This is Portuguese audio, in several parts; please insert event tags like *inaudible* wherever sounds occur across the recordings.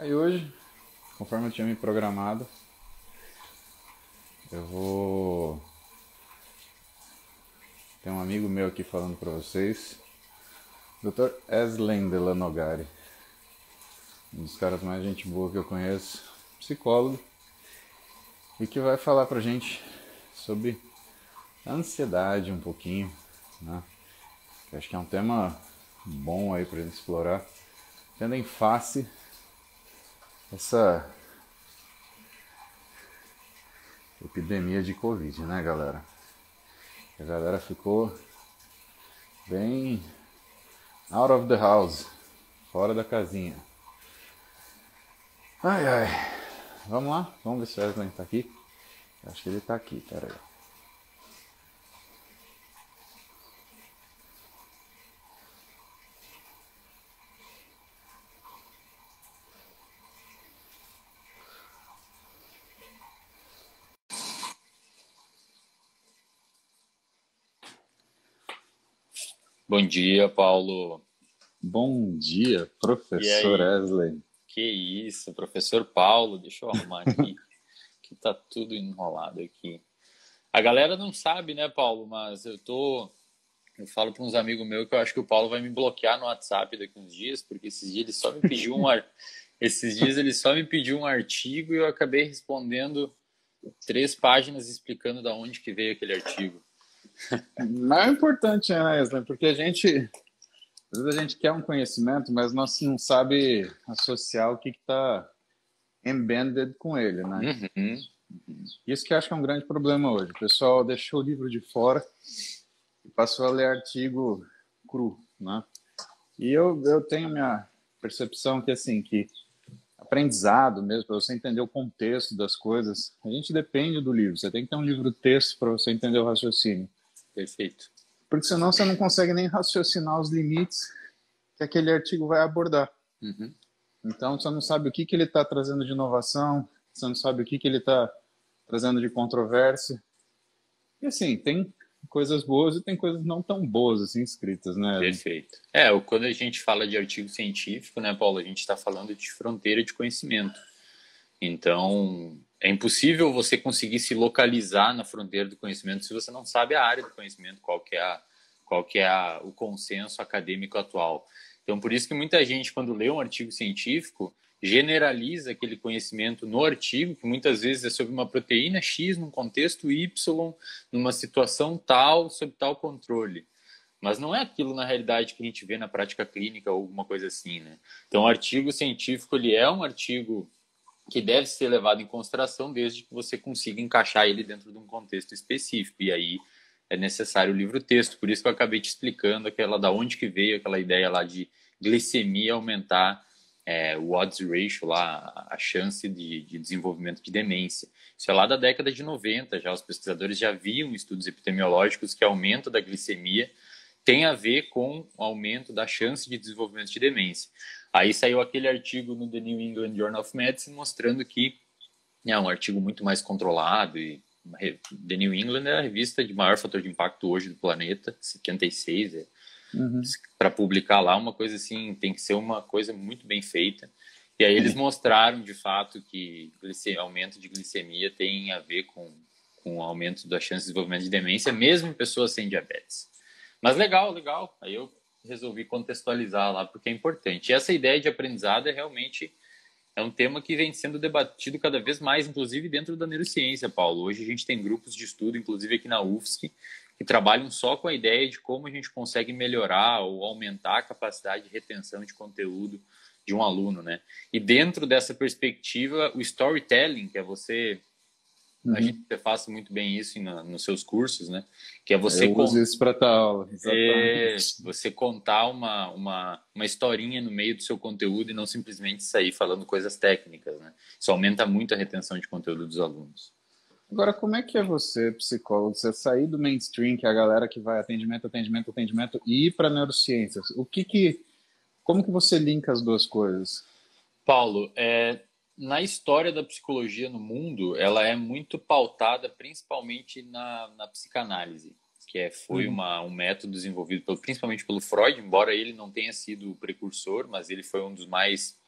Aí hoje, conforme eu tinha me programado, eu vou. Tem um amigo meu aqui falando para vocês, Dr. Eslen Delanogari, um dos caras mais gente boa que eu conheço, psicólogo, e que vai falar pra gente sobre a ansiedade um pouquinho, né? Eu acho que é um tema bom aí pra gente explorar, tendo em face essa epidemia de Covid, né, galera? A galera ficou bem out of the house, fora da casinha. Ai, ai. Vamos lá? Vamos ver se o Wesley tá aqui. Acho que ele tá aqui, pera aí. Bom dia, Paulo. Bom dia, professor Wesley. Que isso, professor Paulo. Deixa eu arrumar aqui, *laughs* que tá tudo enrolado aqui. A galera não sabe, né, Paulo? Mas eu tô. Eu falo para uns amigos meus que eu acho que o Paulo vai me bloquear no WhatsApp daqui uns dias, porque esses dias ele só me pediu um ar... *laughs* esses dias ele só me pediu um artigo e eu acabei respondendo três páginas explicando da onde que veio aquele artigo. Mas é importante, né, Wesley? Porque a gente, às vezes a gente quer um conhecimento, mas nós não sabe associar o que está embedded com ele, né? Uhum. Isso que eu acho que é um grande problema hoje. O pessoal deixou o livro de fora e passou a ler artigo cru, né? E eu, eu tenho minha percepção que, assim, que aprendizado mesmo, para você entender o contexto das coisas, a gente depende do livro. Você tem que ter um livro texto para você entender o raciocínio. Perfeito. Porque senão você não consegue nem raciocinar os limites que aquele artigo vai abordar. Uhum. Então você não sabe o que, que ele está trazendo de inovação, você não sabe o que, que ele está trazendo de controvérsia. E assim, tem coisas boas e tem coisas não tão boas assim escritas, né? Perfeito. É, quando a gente fala de artigo científico, né, Paulo, a gente está falando de fronteira de conhecimento. Então, é impossível você conseguir se localizar na fronteira do conhecimento se você não sabe a área do conhecimento, qual que é, a, qual que é a, o consenso acadêmico atual. Então, por isso que muita gente, quando lê um artigo científico, generaliza aquele conhecimento no artigo, que muitas vezes é sobre uma proteína X num contexto Y, numa situação tal, sob tal controle. Mas não é aquilo na realidade que a gente vê na prática clínica ou alguma coisa assim, né? Então, o artigo científico, ele é um artigo que deve ser levado em consideração desde que você consiga encaixar ele dentro de um contexto específico. E aí é necessário o livro-texto. Por isso que eu acabei te explicando aquela da onde que veio aquela ideia lá de glicemia aumentar é, o odds ratio lá, a chance de, de, desenvolvimento de demência. Isso é lá da década de 90 já. Os pesquisadores já viam estudos epidemiológicos que aumento da glicemia tem a ver com o aumento da chance de desenvolvimento de demência. Aí saiu aquele artigo no The New England Journal of Medicine mostrando que é um artigo muito mais controlado e The New England é a revista de maior fator de impacto hoje do planeta, 76, é. Uhum. para publicar lá uma coisa assim, tem que ser uma coisa muito bem feita. E aí eles mostraram de fato que aumento de glicemia tem a ver com, com aumento da chance de desenvolvimento de demência, mesmo em pessoas sem diabetes. Mas legal, legal. Aí eu resolvi contextualizar lá porque é importante. E essa ideia de aprendizado é realmente é um tema que vem sendo debatido cada vez mais, inclusive dentro da neurociência, Paulo. Hoje a gente tem grupos de estudo, inclusive aqui na UFSC, que trabalham só com a ideia de como a gente consegue melhorar ou aumentar a capacidade de retenção de conteúdo de um aluno, né? E dentro dessa perspectiva, o storytelling, que é você Uhum. A gente faz muito bem isso na, nos seus cursos, né? Que é você Eu uso isso para aula. É, você contar uma, uma, uma historinha no meio do seu conteúdo e não simplesmente sair falando coisas técnicas, né? Isso aumenta muito a retenção de conteúdo dos alunos. Agora, como é que é você, psicólogo, você sair do mainstream, que é a galera que vai atendimento, atendimento, atendimento, e ir para neurociências? O que que, como que você linka as duas coisas? Paulo, é, na história da psicologia no mundo, ela é muito pautada principalmente na, na psicanálise, que é, foi uhum. uma, um método desenvolvido pelo, principalmente pelo Freud, embora ele não tenha sido o precursor, mas ele foi um dos mais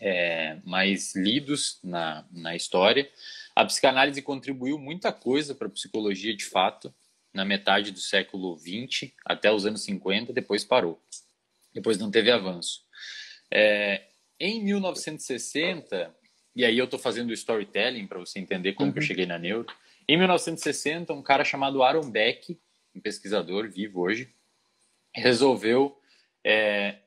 é, mais lidos na, na história. A psicanálise contribuiu muita coisa para a psicologia de fato, na metade do século XX até os anos 50, depois parou. Depois não teve avanço. É, em 1960, e aí eu estou fazendo storytelling para você entender como uhum. eu cheguei na neuro. Em 1960, um cara chamado Aaron Beck, um pesquisador vivo hoje, resolveu é,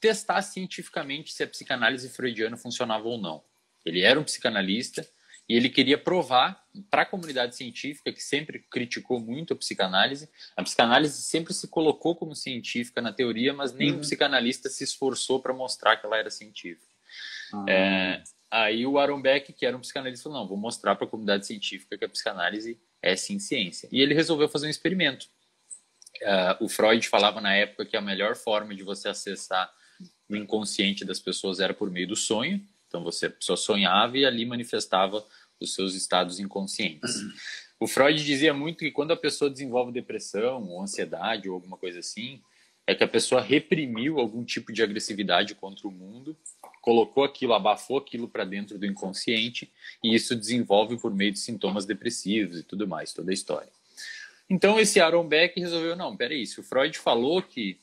testar cientificamente se a psicanálise freudiana funcionava ou não. Ele era um psicanalista e ele queria provar para a comunidade científica, que sempre criticou muito a psicanálise, a psicanálise sempre se colocou como científica na teoria, mas nenhum uhum. psicanalista se esforçou para mostrar que ela era científica. Ah. É, aí o Aaron Beck, que era um psicanalista, falou: não, vou mostrar para a comunidade científica que a psicanálise é sim ciência. E ele resolveu fazer um experimento. Uh, o Freud falava na época que a melhor forma de você acessar o inconsciente das pessoas era por meio do sonho. Então você só sonhava e ali manifestava os seus estados inconscientes. O Freud dizia muito que quando a pessoa desenvolve depressão ou ansiedade ou alguma coisa assim, é que a pessoa reprimiu algum tipo de agressividade contra o mundo, colocou aquilo, abafou aquilo para dentro do inconsciente e isso desenvolve por meio de sintomas depressivos e tudo mais, toda a história. Então esse Aaron Beck resolveu, não, peraí, se o Freud falou que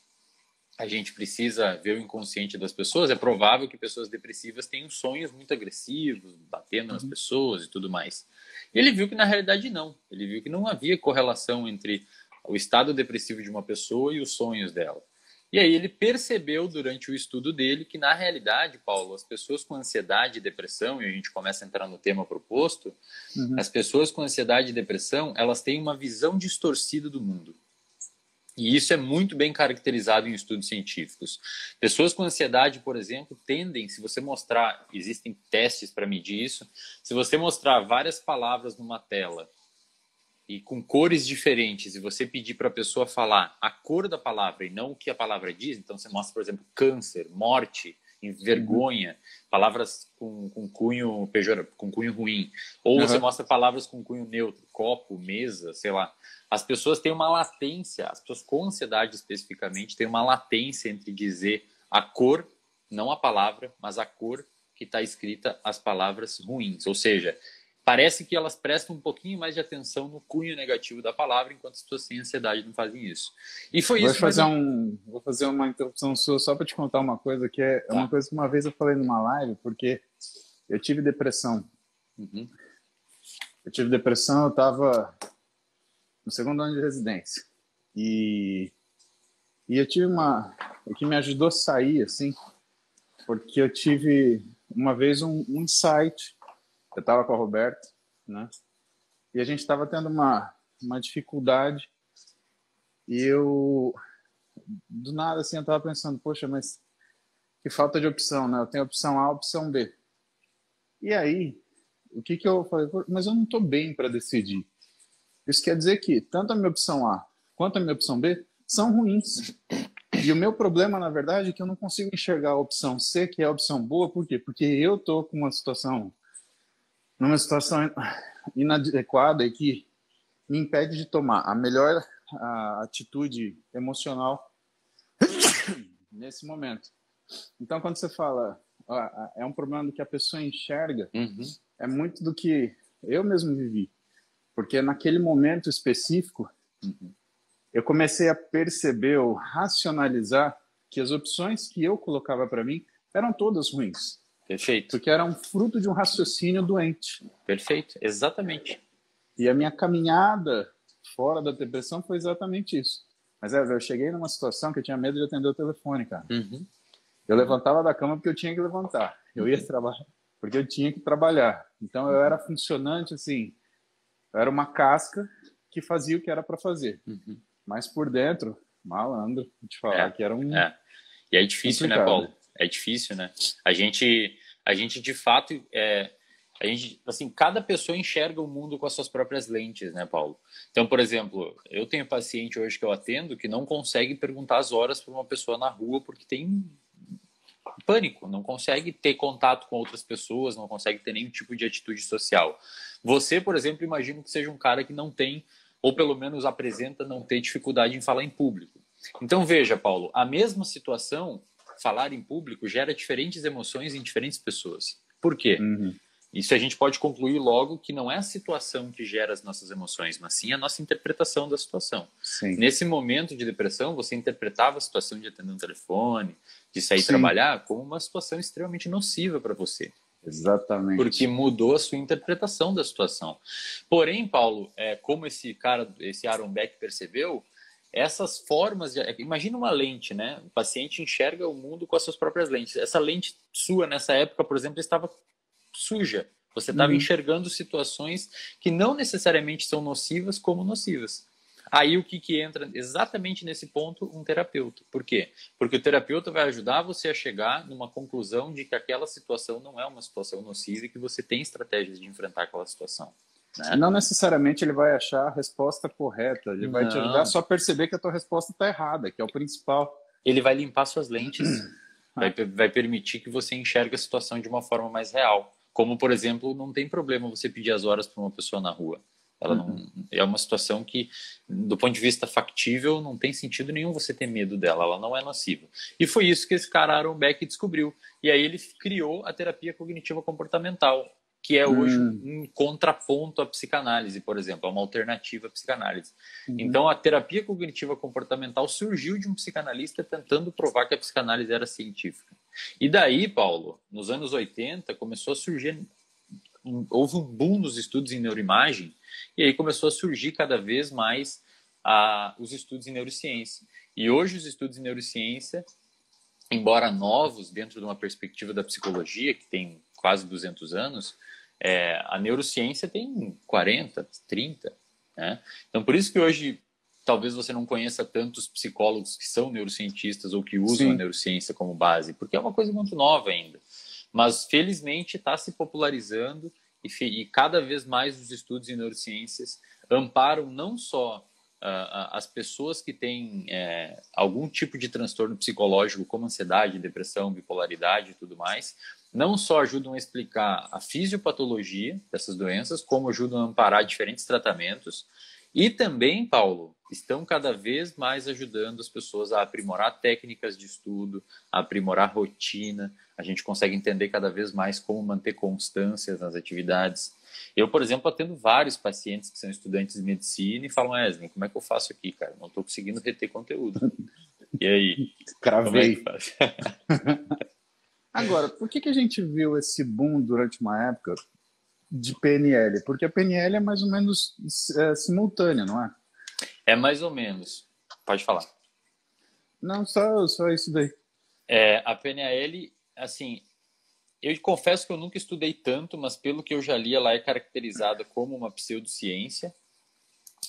a gente precisa ver o inconsciente das pessoas, é provável que pessoas depressivas tenham sonhos muito agressivos, batendo nas uhum. pessoas e tudo mais. E ele viu que na realidade não. Ele viu que não havia correlação entre o estado depressivo de uma pessoa e os sonhos dela. E aí ele percebeu durante o estudo dele que na realidade, Paulo, as pessoas com ansiedade e depressão, e a gente começa a entrar no tema proposto, uhum. as pessoas com ansiedade e depressão, elas têm uma visão distorcida do mundo. E isso é muito bem caracterizado em estudos científicos. Pessoas com ansiedade, por exemplo, tendem, se você mostrar, existem testes para medir isso, se você mostrar várias palavras numa tela e com cores diferentes, e você pedir para a pessoa falar a cor da palavra e não o que a palavra diz, então você mostra, por exemplo, câncer, morte, vergonha, palavras com, com cunho pejor, com cunho ruim, ou uhum. você mostra palavras com cunho neutro, copo, mesa, sei lá. As pessoas têm uma latência, as pessoas com ansiedade especificamente têm uma latência entre dizer a cor, não a palavra, mas a cor que está escrita as palavras ruins. Ou seja, parece que elas prestam um pouquinho mais de atenção no cunho negativo da palavra, enquanto as pessoas sem ansiedade não fazem isso. E foi vou isso. Fazer mas... um, vou fazer uma interrupção sua só para te contar uma coisa que é tá. uma coisa que uma vez eu falei numa live, porque eu tive depressão. Uhum. Eu tive depressão, eu estava no segundo ano de residência. E, e eu tive uma. O que me ajudou a sair, assim, porque eu tive uma vez um, um insight. Eu estava com a Roberta, né? E a gente estava tendo uma, uma dificuldade. E eu, do nada, assim, eu estava pensando, poxa, mas que falta de opção, né? Eu tenho opção A, opção B. E aí, o que que eu falei? Mas eu não estou bem para decidir. Isso quer dizer que tanto a minha opção A quanto a minha opção B são ruins. E o meu problema, na verdade, é que eu não consigo enxergar a opção C, que é a opção boa, por quê? Porque eu estou com uma situação, numa situação inadequada e que me impede de tomar a melhor a atitude emocional *coughs* nesse momento. Então, quando você fala, ó, é um problema do que a pessoa enxerga, uhum. é muito do que eu mesmo vivi. Porque naquele momento específico, uhum. eu comecei a perceber ou racionalizar que as opções que eu colocava para mim eram todas ruins. Perfeito. Porque eram fruto de um raciocínio doente. Perfeito, exatamente. E a minha caminhada fora da depressão foi exatamente isso. Mas é, eu cheguei numa situação que eu tinha medo de atender o telefone, cara. Uhum. Eu levantava da cama porque eu tinha que levantar. Eu ia trabalhar porque eu tinha que trabalhar. Então eu era funcionante assim, era uma casca que fazia o que era para fazer. Uhum. Mas por dentro, malandro, vou te falar é, que era um. É. E é difícil, né, complicado. né, Paulo? É difícil, né? A gente, a gente de fato, é, a gente, assim, cada pessoa enxerga o mundo com as suas próprias lentes, né, Paulo? Então, por exemplo, eu tenho paciente hoje que eu atendo que não consegue perguntar as horas para uma pessoa na rua porque tem pânico, não consegue ter contato com outras pessoas, não consegue ter nenhum tipo de atitude social. Você, por exemplo, imagino que seja um cara que não tem, ou pelo menos apresenta não ter dificuldade em falar em público. Então veja, Paulo, a mesma situação falar em público gera diferentes emoções em diferentes pessoas. Por quê? Uhum. Isso a gente pode concluir logo que não é a situação que gera as nossas emoções, mas sim a nossa interpretação da situação. Sim. Nesse momento de depressão, você interpretava a situação de atender um telefone, de sair sim. trabalhar, como uma situação extremamente nociva para você. Exatamente. Porque mudou a sua interpretação da situação. Porém, Paulo, é, como esse cara, esse Aaron Beck percebeu, essas formas de, imagina uma lente, né? O paciente enxerga o mundo com as suas próprias lentes. Essa lente sua nessa época, por exemplo, estava suja. Você estava uhum. enxergando situações que não necessariamente são nocivas como nocivas. Aí o que, que entra exatamente nesse ponto? Um terapeuta. Por quê? Porque o terapeuta vai ajudar você a chegar numa conclusão de que aquela situação não é uma situação nociva e que você tem estratégias de enfrentar aquela situação. Né? Não necessariamente ele vai achar a resposta correta, ele não. vai te ajudar só a perceber que a tua resposta está errada, que é o principal. Ele vai limpar suas lentes, *clears throat* vai, vai permitir que você enxergue a situação de uma forma mais real. Como, por exemplo, não tem problema você pedir as horas para uma pessoa na rua. Ela não, uhum. é uma situação que, do ponto de vista factível, não tem sentido nenhum você ter medo dela, ela não é nociva. E foi isso que esse cara Aaron Beck descobriu. E aí ele criou a terapia cognitiva comportamental, que é hoje uhum. um contraponto à psicanálise, por exemplo, é uma alternativa à psicanálise. Uhum. Então a terapia cognitiva comportamental surgiu de um psicanalista tentando provar que a psicanálise era científica. E daí, Paulo, nos anos 80, começou a surgir houve um boom nos estudos em neuroimagem e aí começou a surgir cada vez mais a, os estudos em neurociência. E hoje os estudos em neurociência, embora novos dentro de uma perspectiva da psicologia, que tem quase 200 anos, é, a neurociência tem 40, 30. Né? Então, por isso que hoje talvez você não conheça tantos psicólogos que são neurocientistas ou que usam Sim. a neurociência como base, porque é uma coisa muito nova ainda. Mas, felizmente, está se popularizando e, e, cada vez mais os estudos em neurociências amparam não só uh, as pessoas que têm é, algum tipo de transtorno psicológico, como ansiedade, depressão, bipolaridade e tudo mais, não só ajudam a explicar a fisiopatologia dessas doenças, como ajudam a amparar diferentes tratamentos. E também, Paulo, estão cada vez mais ajudando as pessoas a aprimorar técnicas de estudo, a aprimorar rotina, a gente consegue entender cada vez mais como manter constância nas atividades. Eu, por exemplo, atendo vários pacientes que são estudantes de medicina e falam, Wesley, como é que eu faço aqui, cara? Não estou conseguindo reter conteúdo. E aí? *laughs* Cravei. É *laughs* Agora, por que, que a gente viu esse boom durante uma época de PNL? Porque a PNL é mais ou menos é, simultânea, não é? É mais ou menos. Pode falar. Não, só, só isso daí. É, a PNL assim, eu confesso que eu nunca estudei tanto, mas pelo que eu já li, ela é caracterizada como uma pseudociência,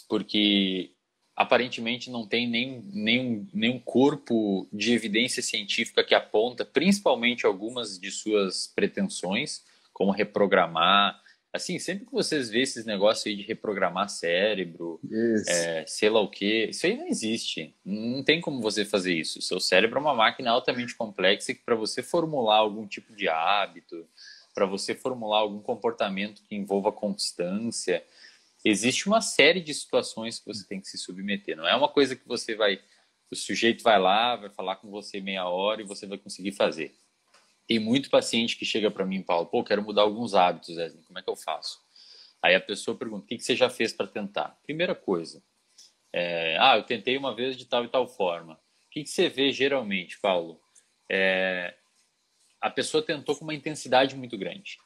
porque aparentemente não tem nem, nem, nenhum corpo de evidência científica que aponta, principalmente algumas de suas pretensões, como reprogramar assim, sempre que vocês vê esses negócios aí de reprogramar cérebro, é, sei lá o que, isso aí não existe. Não tem como você fazer isso. Seu cérebro é uma máquina altamente complexa que para você formular algum tipo de hábito, para você formular algum comportamento que envolva constância, existe uma série de situações que você tem que se submeter. Não é uma coisa que você vai, o sujeito vai lá, vai falar com você meia hora e você vai conseguir fazer. Tem muito paciente que chega para mim fala, pô, quero mudar alguns hábitos, Wesley, como é que eu faço? Aí a pessoa pergunta, o que, que você já fez para tentar? Primeira coisa, é, ah, eu tentei uma vez de tal e tal forma. O que, que você vê geralmente, Paulo? É, a pessoa tentou com uma intensidade muito grande,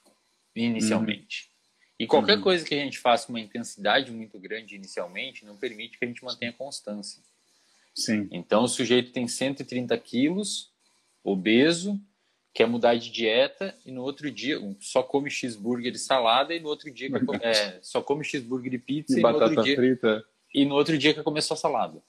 inicialmente. Uhum. E qualquer uhum. coisa que a gente faça com uma intensidade muito grande inicialmente não permite que a gente mantenha constância. Sim. Então o sujeito tem 130 quilos, obeso, quer mudar de dieta e no outro dia só come cheeseburger e salada e no outro dia *laughs* é, só come cheeseburger e pizza e, e no outro dia frita. e no outro dia quer comer só salada.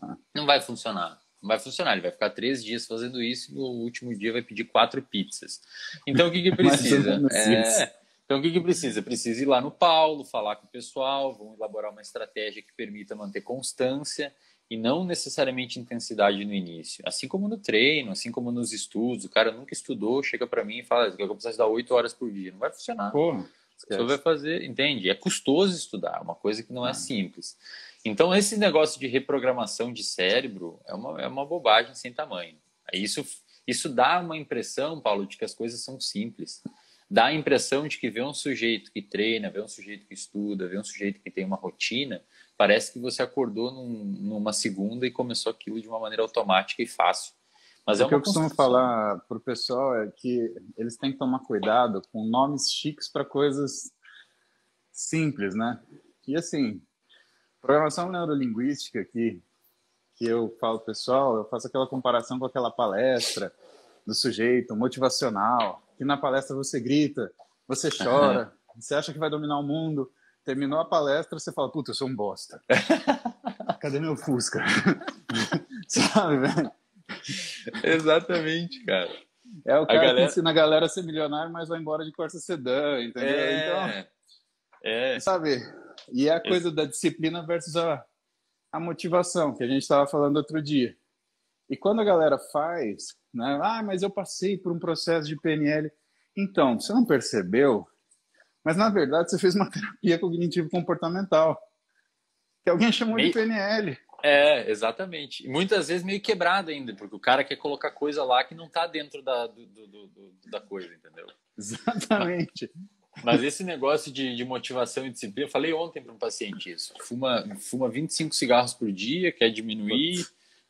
Ah. Não vai funcionar. Não vai funcionar. Ele vai ficar três dias fazendo isso e no último dia vai pedir quatro pizzas. Então o que, que *laughs* precisa? é, então o que, que precisa? Precisa ir lá no Paulo, falar com o pessoal, vão elaborar uma estratégia que permita manter constância e não necessariamente intensidade no início. Assim como no treino, assim como nos estudos, o cara nunca estudou, chega para mim e fala que eu preciso dar oito horas por dia. Não vai funcionar. Pô, Você vai fazer, entende? É custoso estudar, é uma coisa que não é ah. simples. Então, esse negócio de reprogramação de cérebro é uma, é uma bobagem sem tamanho. Isso, isso dá uma impressão, Paulo, de que as coisas são simples. Dá a impressão de que vê um sujeito que treina, vê um sujeito que estuda, vê um sujeito que tem uma rotina, parece que você acordou num, numa segunda e começou aquilo de uma maneira automática e fácil. Mas é o que eu costumo falar para o pessoal é que eles têm que tomar cuidado com nomes chiques para coisas simples, né? E assim, programação neurolinguística que que eu falo pessoal, eu faço aquela comparação com aquela palestra do sujeito motivacional, que na palestra você grita, você chora, uhum. *laughs* você acha que vai dominar o mundo, terminou a palestra, você fala, puta, eu sou um bosta. *laughs* Cadê meu Fusca? *laughs* Sabe, velho? Exatamente, cara. É o cara galera... que ensina a galera a ser milionário, mas vai embora de Corsa Sedã, entendeu? É... Então, é. sabe? E é a coisa da disciplina versus a, a motivação, que a gente estava falando outro dia. E quando a galera faz, né? Ah, mas eu passei por um processo de PNL. Então, você não percebeu? Mas na verdade você fez uma *laughs* terapia cognitivo comportamental, que alguém chamou Meio... de PNL. É, exatamente. E muitas vezes meio quebrado ainda, porque o cara quer colocar coisa lá que não está dentro da, do, do, do, da coisa, entendeu? Exatamente. Mas esse negócio de, de motivação e disciplina, eu falei ontem para um paciente isso. Fuma, fuma 25 cigarros por dia, quer diminuir.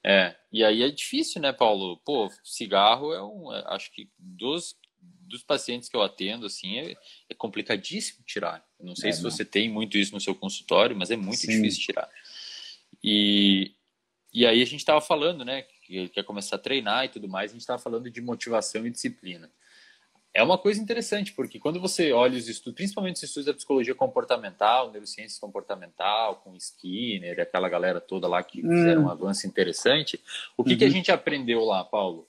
É, e aí é difícil, né, Paulo? Pô, cigarro é um. É, acho que dos, dos pacientes que eu atendo, assim, é, é complicadíssimo tirar. Eu não sei é, se não. você tem muito isso no seu consultório, mas é muito Sim. difícil tirar. E, e aí a gente estava falando, né, que ele quer começar a treinar e tudo mais, a gente estava falando de motivação e disciplina. É uma coisa interessante, porque quando você olha os estudos, principalmente os estudos da psicologia comportamental, neurociência comportamental, com Skinner, aquela galera toda lá que fizeram hum. um avanço interessante, o que, uhum. que a uhum. gente aprendeu lá, Paulo?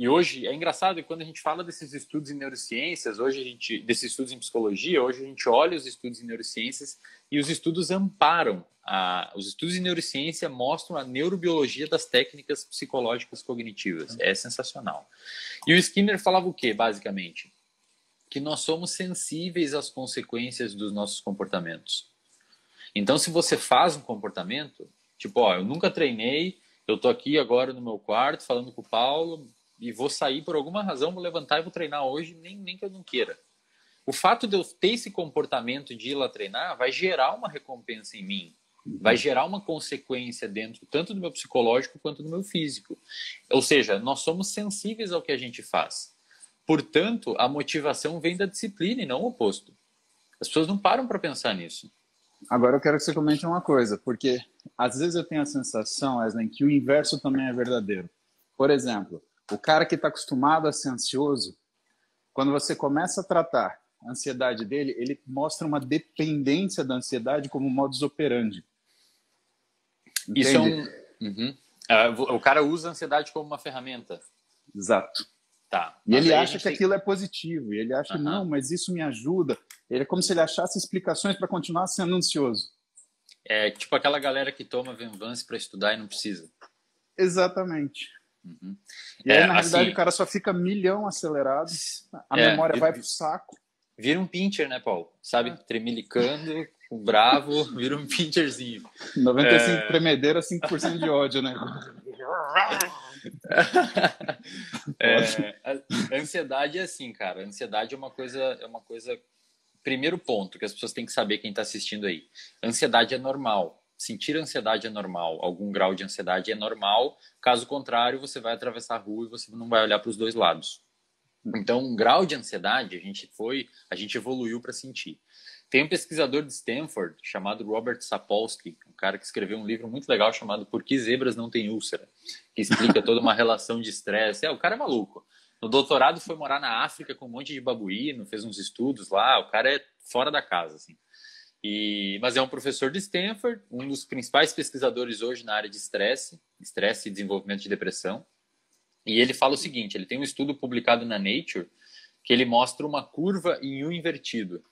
E hoje é engraçado quando a gente fala desses estudos em neurociências, hoje a gente desses estudos em psicologia, hoje a gente olha os estudos em neurociências e os estudos amparam a, os estudos em neurociência mostram a neurobiologia das técnicas psicológicas cognitivas. É sensacional. E o Skinner falava o que, basicamente? Que nós somos sensíveis às consequências dos nossos comportamentos. Então, se você faz um comportamento, tipo, ó, eu nunca treinei, eu tô aqui agora no meu quarto falando com o Paulo, e vou sair por alguma razão, vou levantar e vou treinar hoje, nem, nem que eu não queira. O fato de eu ter esse comportamento de ir lá treinar vai gerar uma recompensa em mim, vai gerar uma consequência dentro tanto do meu psicológico quanto do meu físico. Ou seja, nós somos sensíveis ao que a gente faz. Portanto, a motivação vem da disciplina e não o oposto. As pessoas não param para pensar nisso. Agora eu quero que você comente uma coisa, porque às vezes eu tenho a sensação, Wesley, que o inverso também é verdadeiro. Por exemplo, o cara que está acostumado a ser ansioso, quando você começa a tratar a ansiedade dele, ele mostra uma dependência da ansiedade como modus operandi. Entende? Isso é um... Uhum. Uh, o cara usa a ansiedade como uma ferramenta. Exato. Tá. E ele acha que tem... aquilo é positivo. E ele acha, uhum. não, mas isso me ajuda. Ele é como se ele achasse explicações para continuar sendo ansioso. É tipo aquela galera que toma Venvance para estudar e não precisa. Exatamente. Uhum. E aí, é, na realidade, assim, o cara só fica milhão acelerado, a é, memória vai pro saco. Vira um pincher, né, Paulo? Sabe? É. Tremelicando, bravo, *laughs* vira um pincherzinho. 95 é... tremedeira, 5% de ódio, né? *laughs* é, a ansiedade é assim, cara. A ansiedade é uma coisa, é uma coisa. Primeiro ponto que as pessoas têm que saber quem está assistindo aí. A ansiedade é normal sentir ansiedade é normal, algum grau de ansiedade é normal, caso contrário, você vai atravessar a rua e você não vai olhar para os dois lados. Então, um grau de ansiedade, a gente foi, a gente evoluiu para sentir. Tem um pesquisador de Stanford chamado Robert Sapolsky, um cara que escreveu um livro muito legal chamado Por que zebras não têm úlcera, que explica toda uma relação de estresse. É, o cara é maluco. No doutorado foi morar na África com um monte de babuíno, fez uns estudos lá, o cara é fora da casa, assim. E, mas é um professor de Stanford, um dos principais pesquisadores hoje na área de estresse, estresse e desenvolvimento de depressão. E ele fala o seguinte: ele tem um estudo publicado na Nature que ele mostra uma curva em U invertido.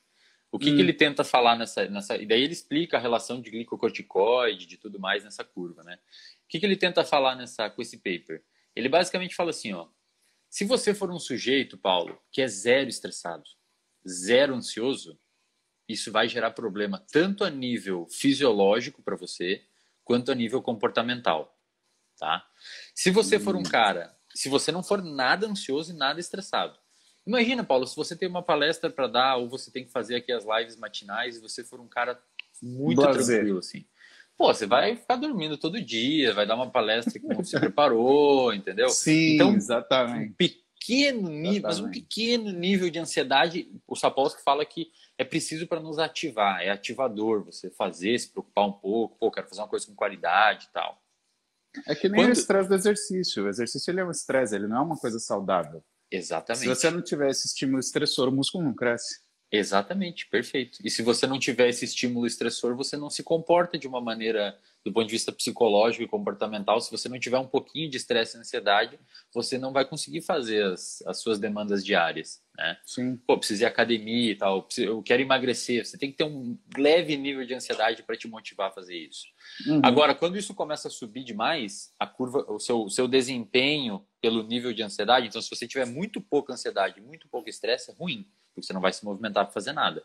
O que, hum. que ele tenta falar nessa, nessa. E daí ele explica a relação de glicocorticoide, de tudo mais nessa curva, né? O que, que ele tenta falar nessa, com esse paper? Ele basicamente fala assim: ó, se você for um sujeito, Paulo, que é zero estressado, zero ansioso, isso vai gerar problema tanto a nível fisiológico para você, quanto a nível comportamental, tá? Se você for um hum. cara, se você não for nada ansioso e nada estressado. Imagina, Paulo, se você tem uma palestra para dar ou você tem que fazer aqui as lives matinais e você for um cara muito Blazer. tranquilo, assim. Pô, você vai ficar dormindo todo dia, vai dar uma palestra que não se preparou, *laughs* entendeu? Sim, então, exatamente. Um pequeno nível, mas um pequeno nível de ansiedade, o Sapolsky fala que é preciso para nos ativar, é ativador você fazer, se preocupar um pouco, pô, quero fazer uma coisa com qualidade e tal. É que nem Quando... o estresse do exercício. O exercício ele é um estresse, ele não é uma coisa saudável. Exatamente. Se você não tiver esse estímulo estressor, o músculo não cresce. Exatamente, perfeito. E se você não tiver esse estímulo estressor, você não se comporta de uma maneira, do ponto de vista psicológico e comportamental, se você não tiver um pouquinho de estresse e ansiedade, você não vai conseguir fazer as, as suas demandas diárias, né? Sim. Pô, preciso ir à academia e tal, eu quero emagrecer. Você tem que ter um leve nível de ansiedade para te motivar a fazer isso. Uhum. Agora, quando isso começa a subir demais, a curva, o seu, o seu desempenho pelo nível de ansiedade, então se você tiver muito pouca ansiedade, muito pouco estresse, é ruim porque você não vai se movimentar para fazer nada.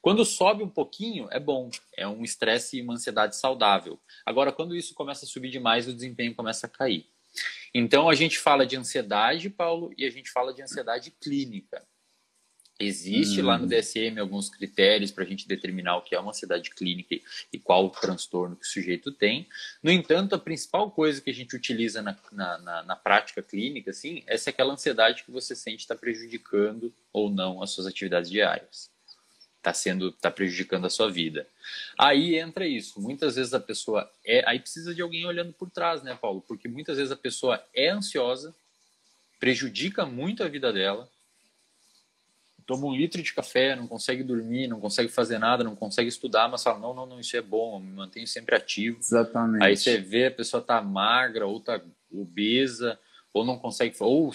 Quando sobe um pouquinho, é bom, é um estresse e uma ansiedade saudável. Agora, quando isso começa a subir demais, o desempenho começa a cair. Então, a gente fala de ansiedade, Paulo, e a gente fala de ansiedade clínica. Existe hum. lá no hum. DSM alguns critérios para a gente determinar o que é uma ansiedade clínica e qual o transtorno que o sujeito tem. No entanto, a principal coisa que a gente utiliza na, na, na, na prática clínica, assim, é se aquela ansiedade que você sente está prejudicando ou não as suas atividades diárias. Está sendo, está prejudicando a sua vida. Aí entra isso. Muitas vezes a pessoa é, aí precisa de alguém olhando por trás, né, Paulo? Porque muitas vezes a pessoa é ansiosa, prejudica muito a vida dela toma um litro de café, não consegue dormir, não consegue fazer nada, não consegue estudar, mas fala, não, não, não, isso é bom, me mantenho sempre ativo. Exatamente. Aí você vê a pessoa tá magra, ou tá obesa, ou não consegue, ou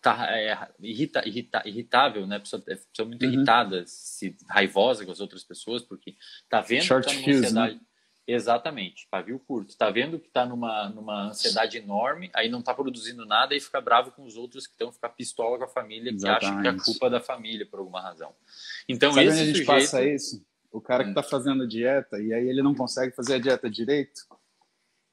tá é, irrita, irrita, irritável, né? A pessoa, é pessoa muito uhum. irritada, se, raivosa com as outras pessoas, porque tá vendo Short que tá numa ansiedade. Né? Exatamente, pavio curto. Está vendo que está numa, numa ansiedade enorme, aí não está produzindo nada e fica bravo com os outros que estão ficar pistola com a família, Exatamente. que acham que é culpa da família por alguma razão. Então, Sabe esse onde a gente sujeito... passa isso? O cara que está hum. fazendo dieta e aí ele não consegue fazer a dieta direito.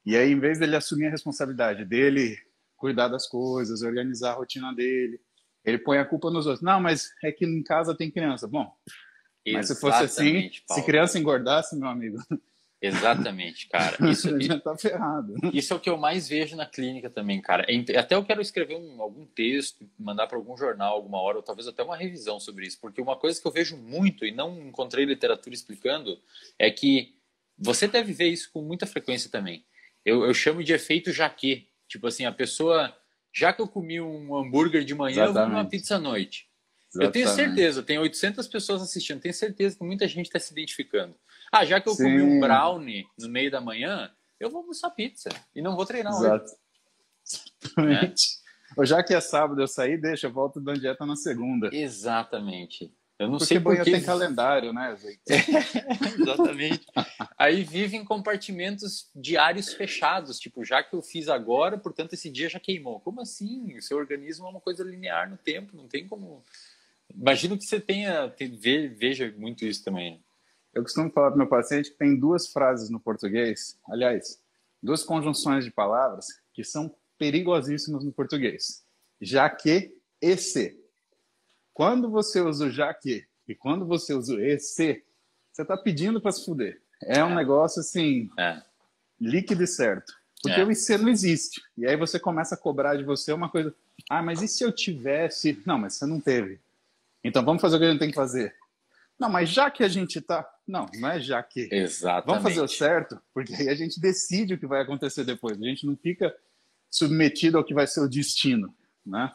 E aí, em vez dele assumir a responsabilidade dele, cuidar das coisas, organizar a rotina dele, ele põe a culpa nos outros. Não, mas é que em casa tem criança. Bom, mas se fosse assim, Paulo. se criança engordasse, meu amigo, Exatamente, cara. *laughs* Isso, já tá ferrado. Isso é o que eu mais vejo na clínica também, cara. É até eu quero escrever um, algum texto, mandar para algum jornal alguma hora, ou talvez até uma revisão sobre isso, porque uma coisa que eu vejo muito e não encontrei literatura explicando é que você deve ver isso com muita frequência também. Eu, eu chamo de efeito jaque. Tipo assim, a pessoa, já que eu comi um hambúrguer de manhã, Exatamente. eu vou uma pizza à noite. Exatamente. Eu tenho certeza, tem 800 pessoas assistindo, tenho certeza que muita gente está se identificando. Ah, já que eu Sim. comi um brownie no meio da manhã, eu vou almoçar pizza e não vou treinar Exato. hoje. Exatamente. É. Já que é sábado eu saí, deixa, eu volto da dieta na segunda. Exatamente. Eu não porque sei porque tem calendário, né, *laughs* Exatamente. Aí vive em compartimentos diários fechados, tipo, já que eu fiz agora, portanto esse dia já queimou. Como assim? O seu organismo é uma coisa linear no tempo, não tem como. Imagino que você tenha, veja muito isso também. Eu costumo falar para meu paciente que tem duas frases no português, aliás, duas conjunções de palavras que são perigosíssimas no português. Já que e se. Quando você usa o já que e quando você usa o e se, você está pedindo para se fuder. É um é. negócio assim, é. líquido e certo. Porque é. o IC não existe. E aí você começa a cobrar de você uma coisa. Ah, mas e se eu tivesse? Não, mas você não teve. Então vamos fazer o que a gente tem que fazer. Não, mas já que a gente está. Não, não é já que. Exatamente. Vamos fazer o certo, porque aí a gente decide o que vai acontecer depois. A gente não fica submetido ao que vai ser o destino, né?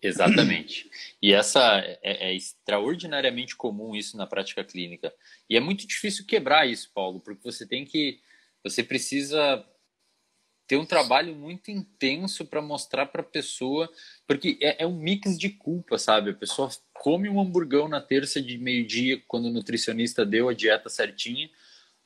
Exatamente. E essa é, é, extraordinariamente comum isso na prática clínica. E é muito difícil quebrar isso, Paulo, porque você tem que. Você precisa ter um trabalho muito intenso para mostrar para a pessoa, porque é, é, um mix de culpa, sabe? A pessoa come um hamburgão na terça de meio-dia, quando o nutricionista deu a dieta certinha,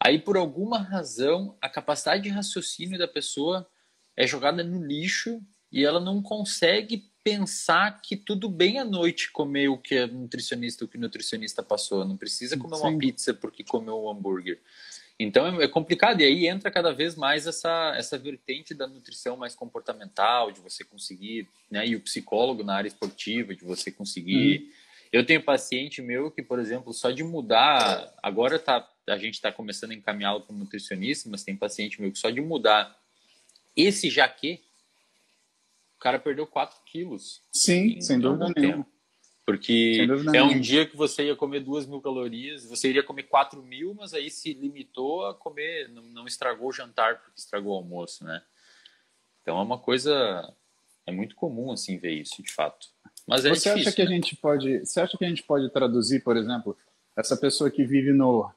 aí por alguma razão a capacidade de raciocínio da pessoa é jogada no lixo e ela não consegue pensar que tudo bem à noite comer o que a nutricionista, o que o nutricionista passou. Não precisa comer Sim. uma pizza porque comeu um hambúrguer. Então é, complicado, e aí entra cada vez mais essa, essa vertente da nutrição mais comportamental, de você conseguir, né, e o psicólogo na área esportiva, de você conseguir. Uhum. Eu tenho paciente meu que, por exemplo, só de mudar, agora tá, a gente está começando a encaminhá-lo para nutricionista, mas tem paciente meu que só de mudar esse jaque, o cara perdeu 4 quilos. Sim, sem dúvida nenhuma. Porque é um dia que você ia comer duas mil calorias, você iria comer quatro mil, mas aí se limitou a comer, não, não, estragou o jantar porque estragou o almoço, né? Então é uma coisa, é muito comum assim ver isso, de fato. Mas é você difícil, acha que né? a gente pode, você acha que a gente pode traduzir, por exemplo, essa pessoa que vive no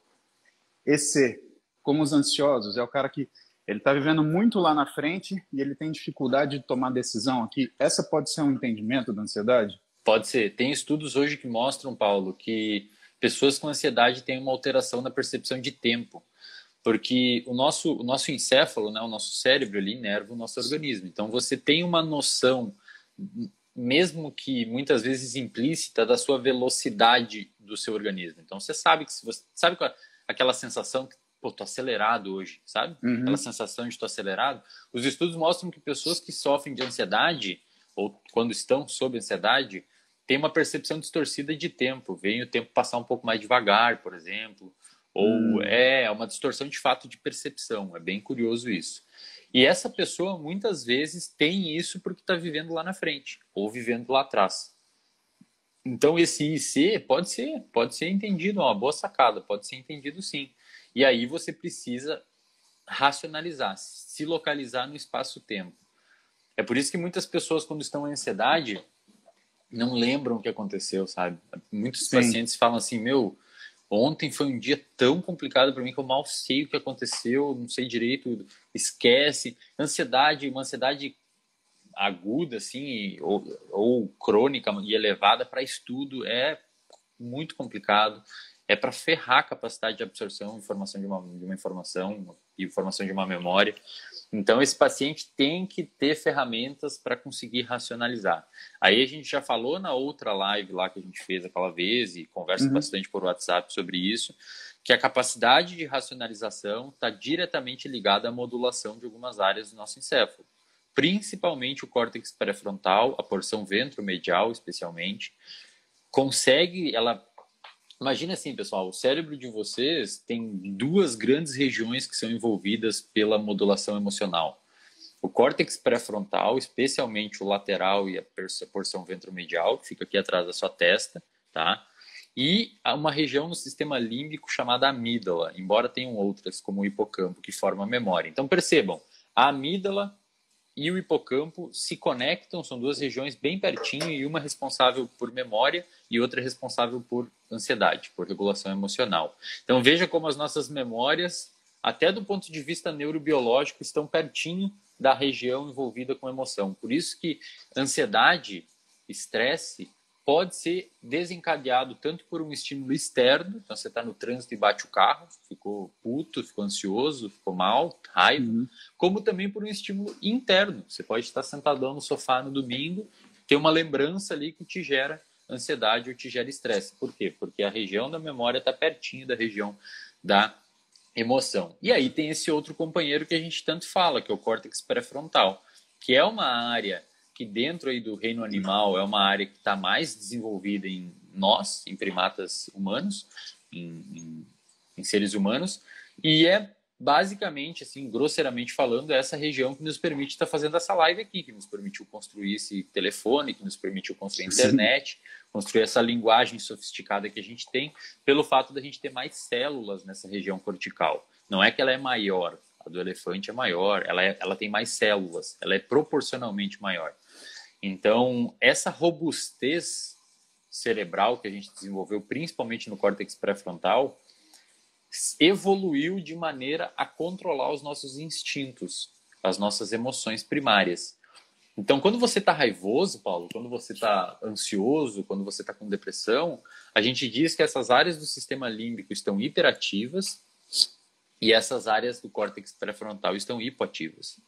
EC, como os ansiosos, é o cara que ele está vivendo muito lá na frente e ele tem dificuldade de tomar decisão aqui. Essa pode ser um entendimento da ansiedade? Pode ser. Tem estudos hoje que mostram, Paulo, que pessoas com ansiedade têm uma alteração na percepção de tempo, porque o nosso, o nosso encéfalo, né, o nosso cérebro, ele inerva o nosso organismo. Então, você tem uma noção, mesmo que muitas vezes implícita, da sua velocidade do seu organismo. Então, você sabe que se você sabe aquela sensação que pô, tô acelerado hoje, sabe? Uhum. Aquela sensação de tô acelerado. Os estudos mostram que pessoas que sofrem de ansiedade ou quando estão sob ansiedade tem uma percepção distorcida de tempo, vem o tempo passar um pouco mais devagar, por exemplo, ou hum. é uma distorção de fato de percepção, é bem curioso isso. E essa pessoa muitas vezes tem isso porque está vivendo lá na frente ou vivendo lá atrás. Então esse IC pode ser, pode ser entendido, uma boa sacada, pode ser entendido sim. E aí você precisa racionalizar, se localizar no espaço-tempo. É por isso que muitas pessoas quando estão em ansiedade, não lembram o que aconteceu, sabe? Muitos Sim. pacientes falam assim, meu, ontem foi um dia tão complicado para mim que eu mal sei o que aconteceu, não sei direito, esquece. Ansiedade, uma ansiedade aguda, assim, ou, ou crônica e elevada para estudo é muito complicado. É para ferrar a capacidade de absorção informação de uma, de uma informação e informação de uma memória. Então, esse paciente tem que ter ferramentas para conseguir racionalizar. Aí a gente já falou na outra live lá que a gente fez aquela vez e conversa uhum. bastante por WhatsApp sobre isso, que a capacidade de racionalização está diretamente ligada à modulação de algumas áreas do nosso encéfalo, principalmente o córtex pré-frontal, a porção ventromedial especialmente, consegue, ela Imagina assim, pessoal, o cérebro de vocês tem duas grandes regiões que são envolvidas pela modulação emocional. O córtex pré-frontal, especialmente o lateral e a porção ventromedial, que fica aqui atrás da sua testa, tá? E uma região no sistema límbico chamada amígdala, embora tenham outras, como o hipocampo, que forma a memória. Então percebam, a amígdala e o hipocampo se conectam, são duas regiões bem pertinho e uma responsável por memória e outra responsável por ansiedade, por regulação emocional. Então veja como as nossas memórias, até do ponto de vista neurobiológico, estão pertinho da região envolvida com emoção. Por isso que ansiedade, estresse pode ser desencadeado tanto por um estímulo externo, então você está no trânsito e bate o carro, ficou puto, ficou ansioso, ficou mal, raiva, uhum. como também por um estímulo interno. Você pode estar sentadão no sofá no domingo, ter uma lembrança ali que te gera ansiedade ou te gera estresse. Por quê? Porque a região da memória está pertinho da região da emoção. E aí tem esse outro companheiro que a gente tanto fala, que é o córtex pré-frontal, que é uma área que dentro aí do reino animal é uma área que está mais desenvolvida em nós, em primatas humanos, em, em, em, seres humanos, e é basicamente, assim, grosseiramente falando, essa região que nos permite estar tá fazendo essa live aqui, que nos permitiu construir esse telefone, que nos permitiu construir a internet, Sim. construir essa linguagem sofisticada que a gente tem, pelo fato da gente ter mais células nessa região cortical. Não é que ela é maior, do elefante é maior, ela, é, ela tem mais células, ela é proporcionalmente maior. Então, essa robustez cerebral que a gente desenvolveu, principalmente no córtex pré-frontal, evoluiu de maneira a controlar os nossos instintos, as nossas emoções primárias. Então, quando você está raivoso, Paulo, quando você está ansioso, quando você está com depressão, a gente diz que essas áreas do sistema límbico estão hiperativas e essas áreas do córtex pré-frontal estão hipoativas.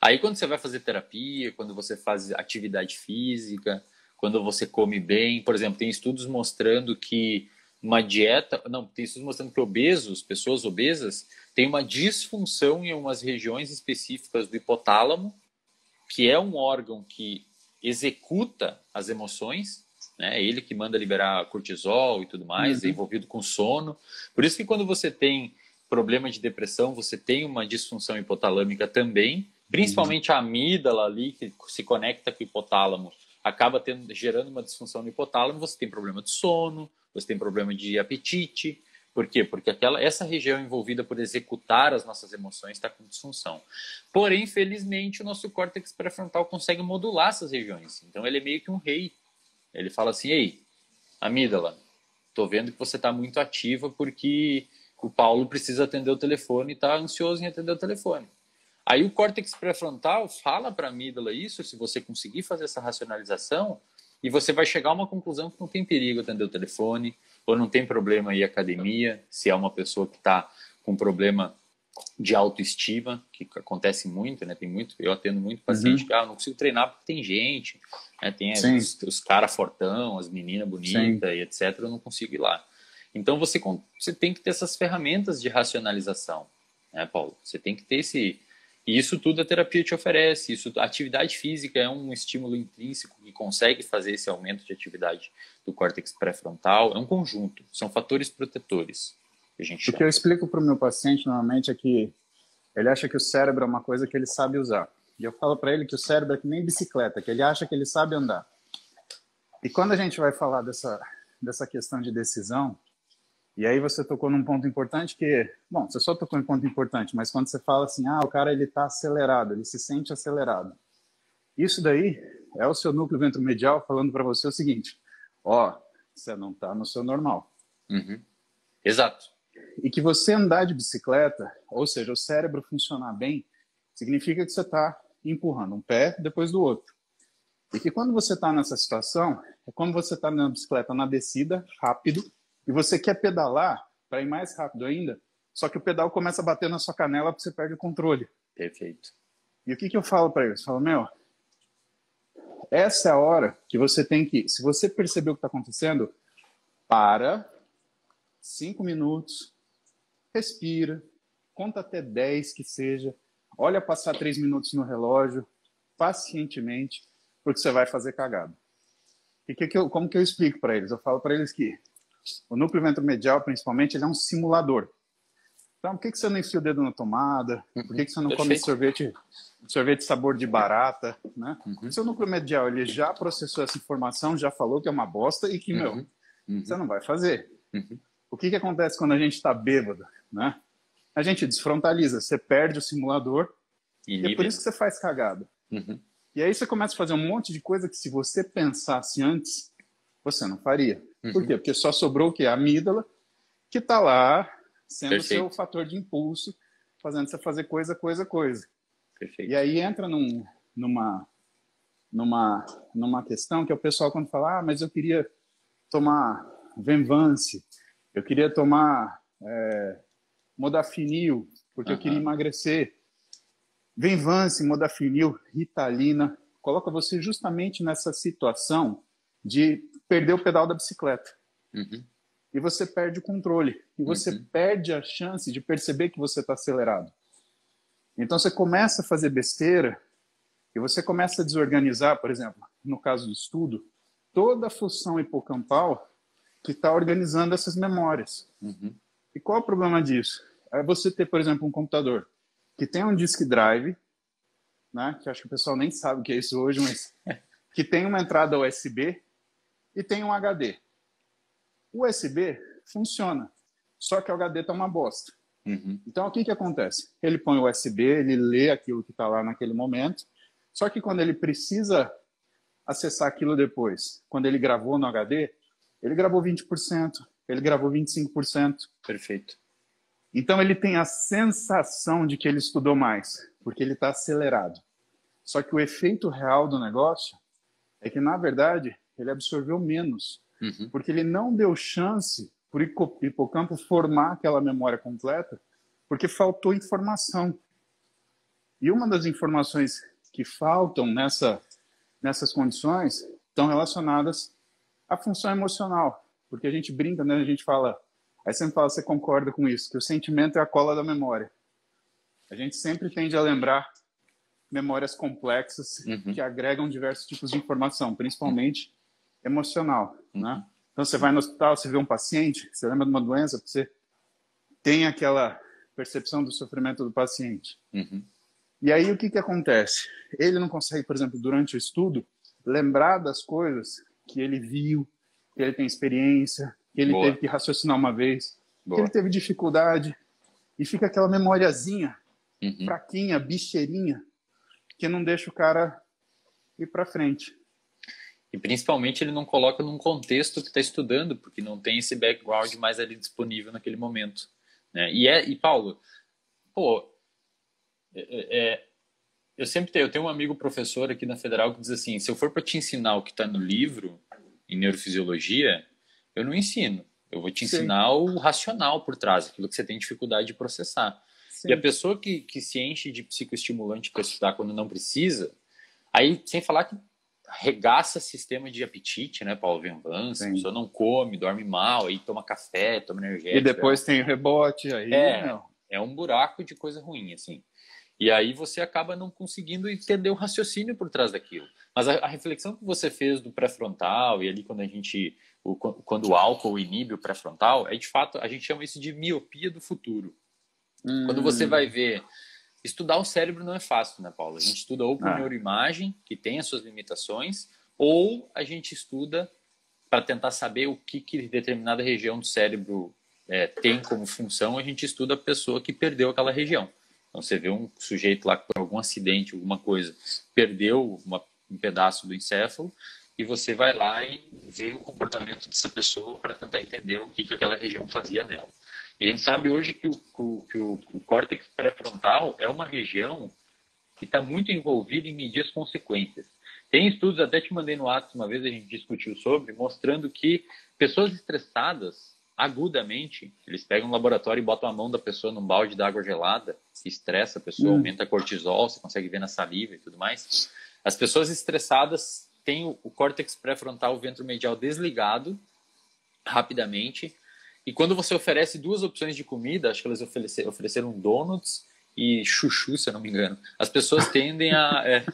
Aí quando você vai fazer terapia, quando você faz atividade física, quando você come bem, por exemplo, tem estudos mostrando que uma dieta, não, tem estudos mostrando que obesos, pessoas obesas, têm uma disfunção em algumas regiões específicas do hipotálamo, que é um órgão que executa as emoções, né? É ele que manda liberar cortisol e tudo mais, é uhum. é envolvido com sono. Por isso que quando você tem problema de depressão, você tem uma disfunção hipotalâmica também, principalmente a amígdala ali, que se conecta com o hipotálamo, acaba tendo, gerando uma disfunção no hipotálamo, você tem problema de sono, você tem problema de apetite. Por quê? Porque aquela, essa região envolvida por executar as nossas emoções está com disfunção. Porém, felizmente, o nosso córtex pré-frontal consegue modular essas regiões. Então, ele é meio que um rei. Ele fala assim: ei, amígdala, tô vendo que você está muito ativa porque o Paulo precisa atender o telefone e está ansioso em atender o telefone. Aí o córtex pré-frontal fala para a amígdala isso, se você conseguir fazer essa racionalização, e você vai chegar a uma conclusão que não tem perigo atender o telefone, ou não tem problema ir à academia, se é uma pessoa que está com problema de autoestima, que acontece muito, né? Tem muito, eu atendo muito paciente uhum. que ah, não consigo treinar porque tem gente, né? Tem os, os caras fortão, as meninas bonitas e etc. Eu não consigo ir lá. Então você, você tem que ter essas ferramentas de racionalização, né, Paulo? Você tem que ter esse. E isso tudo a terapia te oferece. Isso, a atividade física é um estímulo intrínseco que consegue fazer esse aumento de atividade do córtex pré-frontal. É um conjunto, são fatores protetores. Que a gente o que eu explico para o meu paciente normalmente é que ele acha que o cérebro é uma coisa que ele sabe usar. E eu falo para ele que o cérebro é que nem bicicleta, que ele acha que ele sabe andar. E quando a gente vai falar dessa, dessa questão de decisão, e aí você tocou num ponto importante que, bom, você só tocou em ponto importante, mas quando você fala assim, ah, o cara ele está acelerado, ele se sente acelerado. Isso daí é o seu núcleo ventromedial falando para você o seguinte, ó, você não está no seu normal. Uhum. Exato. E que você andar de bicicleta, ou seja, o cérebro funcionar bem, significa que você está empurrando um pé depois do outro. E que quando você está nessa situação, é quando você está na bicicleta na descida, rápido, e você quer pedalar para ir mais rápido ainda, só que o pedal começa a bater na sua canela porque você perde o controle. Perfeito. E o que, que eu falo para eles? Eu falo, meu, essa é a hora que você tem que, se você perceber o que está acontecendo, para, cinco minutos, respira, conta até dez que seja, olha passar três minutos no relógio, pacientemente, porque você vai fazer cagada. E que que eu, como que eu explico para eles? Eu falo para eles que o núcleo ventromedial, principalmente, ele é um simulador. Então, por que, que você não enfia o dedo na tomada? Por que, que você não Perfeito. come sorvete, sorvete sabor de barata? Né? Uhum. Seu núcleo medial ele já processou essa informação, já falou que é uma bosta e que, meu, uhum. uhum. você não vai fazer. Uhum. O que, que acontece quando a gente está bêbado? Né? A gente desfrontaliza, você perde o simulador e, e é por isso que você faz cagada. Uhum. E aí você começa a fazer um monte de coisa que se você pensasse antes, você não faria. Uhum. Por quê? Porque só sobrou o quê? A amígdala, que está lá sendo o seu fator de impulso, fazendo você fazer coisa, coisa, coisa. Perfeito. E aí entra num, numa, numa, numa questão que é o pessoal quando fala, ah, mas eu queria tomar Venvance, eu queria tomar é, Modafinil, porque uhum. eu queria emagrecer. Venvance, Modafinil, Ritalina, coloca você justamente nessa situação de perder o pedal da bicicleta. Uhum. E você perde o controle. E você uhum. perde a chance de perceber que você está acelerado. Então você começa a fazer besteira e você começa a desorganizar, por exemplo, no caso do estudo, toda a função hipocampal que está organizando essas memórias. Uhum. E qual é o problema disso? É você ter, por exemplo, um computador que tem um disk drive, né, que acho que o pessoal nem sabe o que é isso hoje, mas *laughs* que tem uma entrada USB e tem um HD. O USB funciona, só que o HD está uma bosta. Uhum. Então, o que, que acontece? Ele põe o USB, ele lê aquilo que está lá naquele momento, só que quando ele precisa acessar aquilo depois, quando ele gravou no HD, ele gravou 20%, ele gravou 25%. Perfeito. Então, ele tem a sensação de que ele estudou mais, porque ele está acelerado. Só que o efeito real do negócio é que, na verdade, ele absorveu menos, uhum. porque ele não deu chance para o hipocampo formar aquela memória completa, porque faltou informação. E uma das informações que faltam nessa, nessas condições estão relacionadas à função emocional. porque a gente brinca, né? A gente fala, aí sempre fala, você concorda com isso, que o sentimento é a cola da memória. A gente sempre tende a lembrar memórias complexas uhum. que agregam diversos tipos de informação, principalmente emocional, uhum. né? Então você vai no hospital, você vê um paciente, você lembra de uma doença, você tem aquela percepção do sofrimento do paciente. Uhum. E aí o que que acontece? Ele não consegue, por exemplo, durante o estudo, lembrar das coisas que ele viu, que ele tem experiência, que ele Boa. teve que raciocinar uma vez, Boa. que ele teve dificuldade, e fica aquela memoriazinha uhum. fraquinha, bicheirinha, que não deixa o cara ir para frente. E principalmente ele não coloca num contexto que está estudando, porque não tem esse background mais ali disponível naquele momento. Né? E, é, e Paulo, pô, é, é, é eu sempre tenho, eu tenho um amigo professor aqui na Federal que diz assim, se eu for para te ensinar o que está no livro, em neurofisiologia, eu não ensino. Eu vou te ensinar Sim. o racional por trás, aquilo que você tem dificuldade de processar. Sim. E a pessoa que, que se enche de psicoestimulante para estudar quando não precisa, aí, sem falar que regaça sistema de apetite, né, Paulo Venvance, a pessoa não come, dorme mal, aí toma café, toma energético. E depois tem o rebote, aí é, não. é um buraco de coisa ruim, assim. E aí você acaba não conseguindo entender o raciocínio por trás daquilo. Mas a, a reflexão que você fez do pré-frontal e ali quando a gente o, quando o álcool inibe o pré-frontal, é de fato, a gente chama isso de miopia do futuro. Hum. Quando você vai ver estudar o cérebro não é fácil, né, Paulo? A gente estuda ou por ah. neuroimagem, que tem as suas limitações, ou a gente estuda para tentar saber o que, que determinada região do cérebro é, tem como função, a gente estuda a pessoa que perdeu aquela região. Então você vê um sujeito lá por algum acidente, alguma coisa, perdeu uma, um pedaço do encéfalo e você vai lá e vê o comportamento dessa pessoa para tentar entender o que, que aquela região fazia nela. E a gente sabe hoje que o, que o, o córtex pré-frontal é uma região que está muito envolvida em medir as consequências. Tem estudos, até te mandei no Atos uma vez, a gente discutiu sobre, mostrando que pessoas estressadas agudamente, eles pegam um laboratório e botam a mão da pessoa num balde de água gelada, estressa a pessoa, hum. aumenta cortisol, você consegue ver na saliva e tudo mais. As pessoas estressadas têm o, o córtex pré-frontal, o ventro medial desligado rapidamente. E quando você oferece duas opções de comida, acho que elas ofereceram donuts e chuchu, se eu não me engano, as pessoas tendem a. É,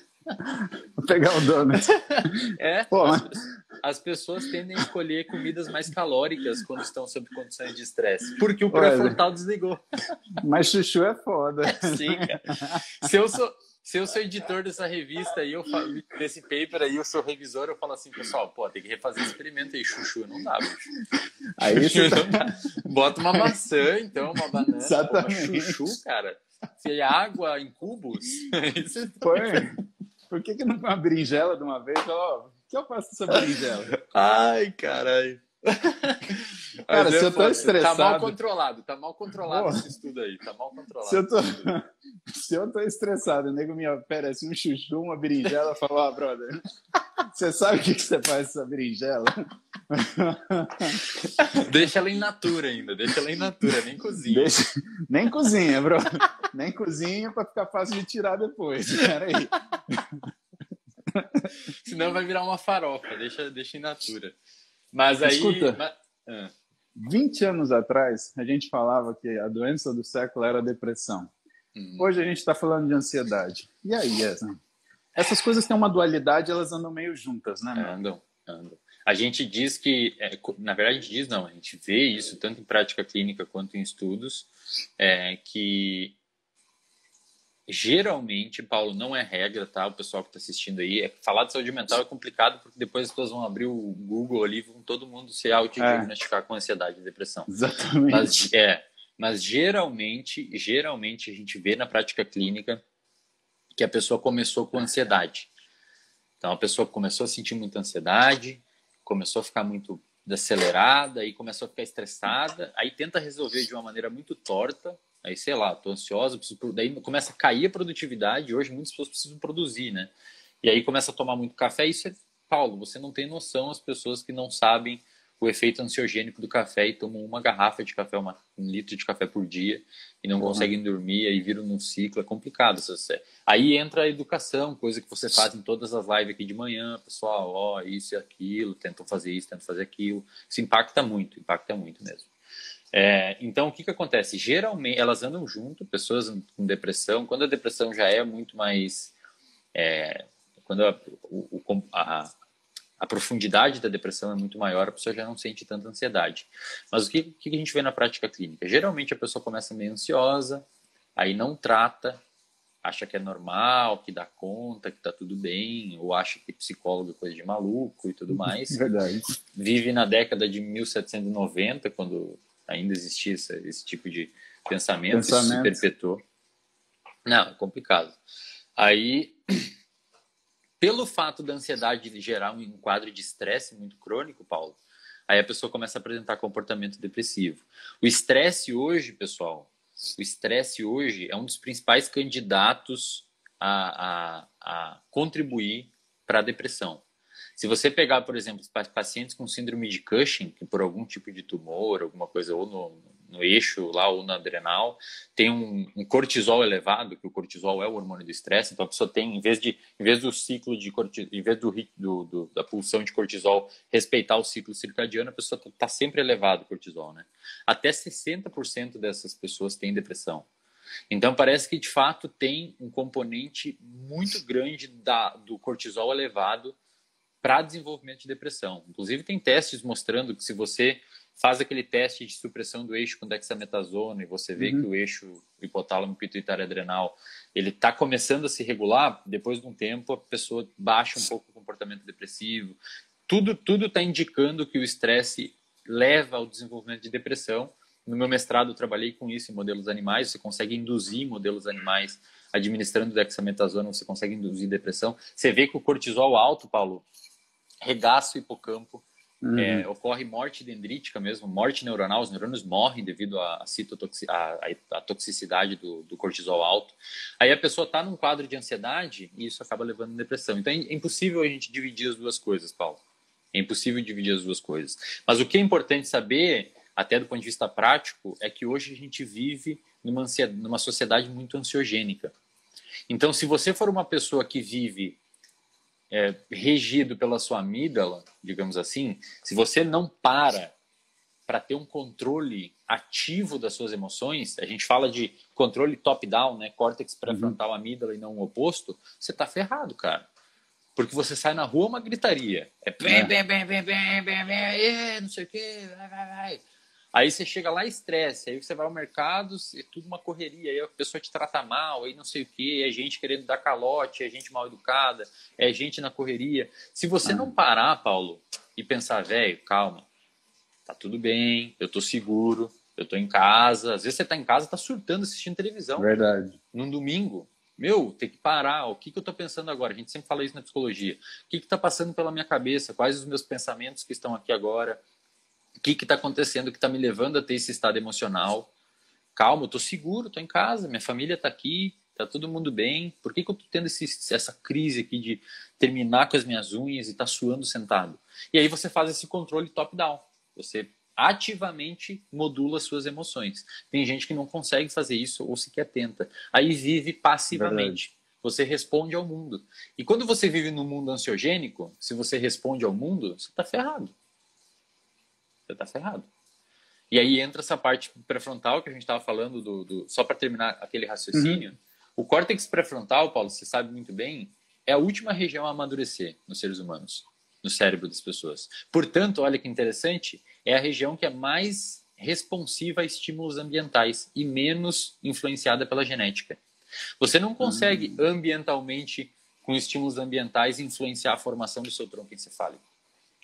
Vou *laughs* pegar o donut. É, Pô, as, as, pessoas tendem a escolher comidas mais calóricas quando estão sob condições de estresse, porque o pré-frontal desligou. Mas chuchu é foda. *laughs* Sim, cara. Se eu sou, se eu sou editor dessa revista aí, eu falo, desse paper aí, eu sou revisor, eu falo assim, pessoal, pô, tem que refazer esse experimento aí, chuchu, não dá, bicho. *laughs* Aí você tá... Bota uma maçã, então, uma banana, Exatamente. uma chuchu, cara. Se é água em cubos, *laughs* isso Põe. Por que, que não põe uma berinjela de uma vez? Ó, o que eu faço com essa berinjela? Ai, caralho. Cara, se eu tô estressado. Tá mal controlado, tá mal controlado esse estudo aí, tá mal controlado. Se eu tô, *laughs* se eu tô estressado, o nego me oferece um chuchu, uma berinjela, fala, ó, oh, brother, *laughs* você sabe o que, que você faz com essa berinjela? *laughs* Deixa ela em natura ainda, deixa ela em natura, nem cozinha. Deixa... Nem cozinha, bro. Nem cozinha para ficar fácil de tirar depois. Peraí. Senão vai virar uma farofa, deixa, deixa em natura. Mas aí. Escuta, mas... Ah. 20 anos atrás, a gente falava que a doença do século era a depressão. Hum. Hoje a gente está falando de ansiedade. E aí, essa? Essas coisas têm uma dualidade, elas andam meio juntas, né? Andam, andam. A gente diz que, é, na verdade, a gente diz não, a gente vê isso tanto em prática clínica quanto em estudos, é, que Geralmente, Paulo, não é regra, tá? O pessoal que está assistindo aí, é, falar de saúde mental é complicado porque depois as pessoas vão abrir o Google ali, vão todo mundo se auto-diagnosticar é. com ansiedade e depressão. Exatamente. Mas, é, mas geralmente, geralmente a gente vê na prática clínica que a pessoa começou com ansiedade. Então a pessoa começou a sentir muita ansiedade, começou a ficar muito acelerada e começou a ficar estressada, aí tenta resolver de uma maneira muito torta, aí sei lá, tô ansiosa, preciso, daí começa a cair a produtividade, hoje muitas pessoas precisam produzir, né? E aí começa a tomar muito café, isso é, Paulo, você não tem noção as pessoas que não sabem o efeito ansiogênico do café e tomam uma garrafa de café, uma, um litro de café por dia e não uhum. conseguem dormir, aí viram num ciclo, é complicado. Aí entra a educação, coisa que você faz em todas as lives aqui de manhã, pessoal, ó, isso e aquilo, tentam fazer isso, tentam fazer aquilo. Isso impacta muito, impacta muito mesmo. É, então, o que, que acontece? Geralmente, elas andam junto, pessoas com depressão, quando a depressão já é muito mais. É, quando a, o, a, a, profundidade da depressão é muito maior, a pessoa já não sente tanta ansiedade. Mas o que, que a gente vê na prática clínica? Geralmente a pessoa começa meio ansiosa, aí não trata, acha que é normal, que dá conta, que tá tudo bem, ou acha que psicólogo é coisa de maluco e tudo mais. *laughs* Verdade. Vive na década de 1790, quando ainda existia esse, esse tipo de pensamento, pensamento. isso se perpetuou. Não, é complicado. Aí, *clears throat* pelo fato da ansiedade gerar um quadro de estresse muito crônico, Paulo, aí a pessoa começa a apresentar comportamento depressivo. O estresse hoje, pessoal, o estresse hoje é um dos principais candidatos a, a, a contribuir para a depressão. Se você pegar, por exemplo, pacientes com síndrome de Cushing, que por algum tipo de tumor, alguma coisa, ou no, no eixo lá ou na adrenal, tem um, um, cortisol elevado, que o cortisol é o hormônio do estresse, então a pessoa tem, em vez, de, em vez do ciclo de cortisol, em vez do, do, do, da pulsão de cortisol respeitar o ciclo circadiano, a pessoa está tá sempre elevado o cortisol, né? Até 60% dessas pessoas têm depressão. Então parece que de fato tem um componente muito grande da, do cortisol elevado para desenvolvimento de depressão. Inclusive, tem testes mostrando que se você faz aquele teste de supressão do eixo com dexametasona e você vê uhum. que o eixo hipotálamo pituitário adrenal ele está começando a se regular, depois de um tempo a pessoa baixa um pouco o comportamento depressivo. Tudo tudo está indicando que o estresse leva ao desenvolvimento de depressão. No meu mestrado eu trabalhei com isso em modelos animais, você consegue induzir modelos animais administrando dexametasona, você consegue induzir depressão. Você vê que o cortisol alto, Paulo, regaço hipocampo, uhum. é, ocorre morte dendrítica mesmo, morte neuronal, os neurônios morrem devido à, à, toxicidade do, do, cortisol alto. Aí a pessoa está num quadro de ansiedade e isso acaba levando a depressão. Então é impossível a gente dividir as duas coisas, Paulo. É impossível dividir as duas coisas. Mas o que é importante saber, até do ponto de vista prático, é que hoje a gente vive numa, numa sociedade muito ansiogênica. Então, se você for uma pessoa que vive é, regido pela sua amígdala, digamos assim, se você não para para ter um controle ativo das suas emoções, a gente fala de controle top-down, né? Córtex pré-frontal, uhum. amígdala e não o oposto, você tá ferrado, cara. Porque você sai na rua uma gritaria. É bem, bem, bem, bem, bem, bem, bem, não sei o quê, vai, vai, vai. Aí você chega lá estresse, aí você vai ao mercado, é tudo uma correria, aí a pessoa te trata mal, aí não sei o que, é gente querendo dar calote, é gente mal educada, é gente na correria. Se você não parar, Paulo, e pensar, velho, calma, tá tudo bem, eu tô seguro, eu tô em casa, às vezes você tá em casa, tá surtando assistindo televisão. Verdade. Num domingo. Meu, tem que parar. O que, que eu tô pensando agora? A gente sempre fala isso na psicologia. O que que tá passando pela minha cabeça? Quais os meus pensamentos que estão aqui agora? O que está acontecendo que está me levando a ter esse estado emocional. Calma, eu estou seguro, estou em casa, minha família está aqui, está todo mundo bem. Por que, que eu estou tendo esse, essa crise aqui de terminar com as minhas unhas e estar tá suando sentado? E aí você faz esse controle top-down. Você ativamente modula suas emoções. Tem gente que não consegue fazer isso ou sequer tenta. Aí vive passivamente. Verdade. Você responde ao mundo. E quando você vive num mundo ansiogênico, se você responde ao mundo, você está ferrado você está ferrado. E aí entra essa parte pré-frontal que a gente estava falando, do, do só para terminar aquele raciocínio. Uhum. O córtex pré-frontal, Paulo, você sabe muito bem, é a última região a amadurecer nos seres humanos, no cérebro das pessoas. Portanto, olha que interessante, é a região que é mais responsiva a estímulos ambientais e menos influenciada pela genética. Você não consegue uhum. ambientalmente, com estímulos ambientais, influenciar a formação do seu tronco encefálico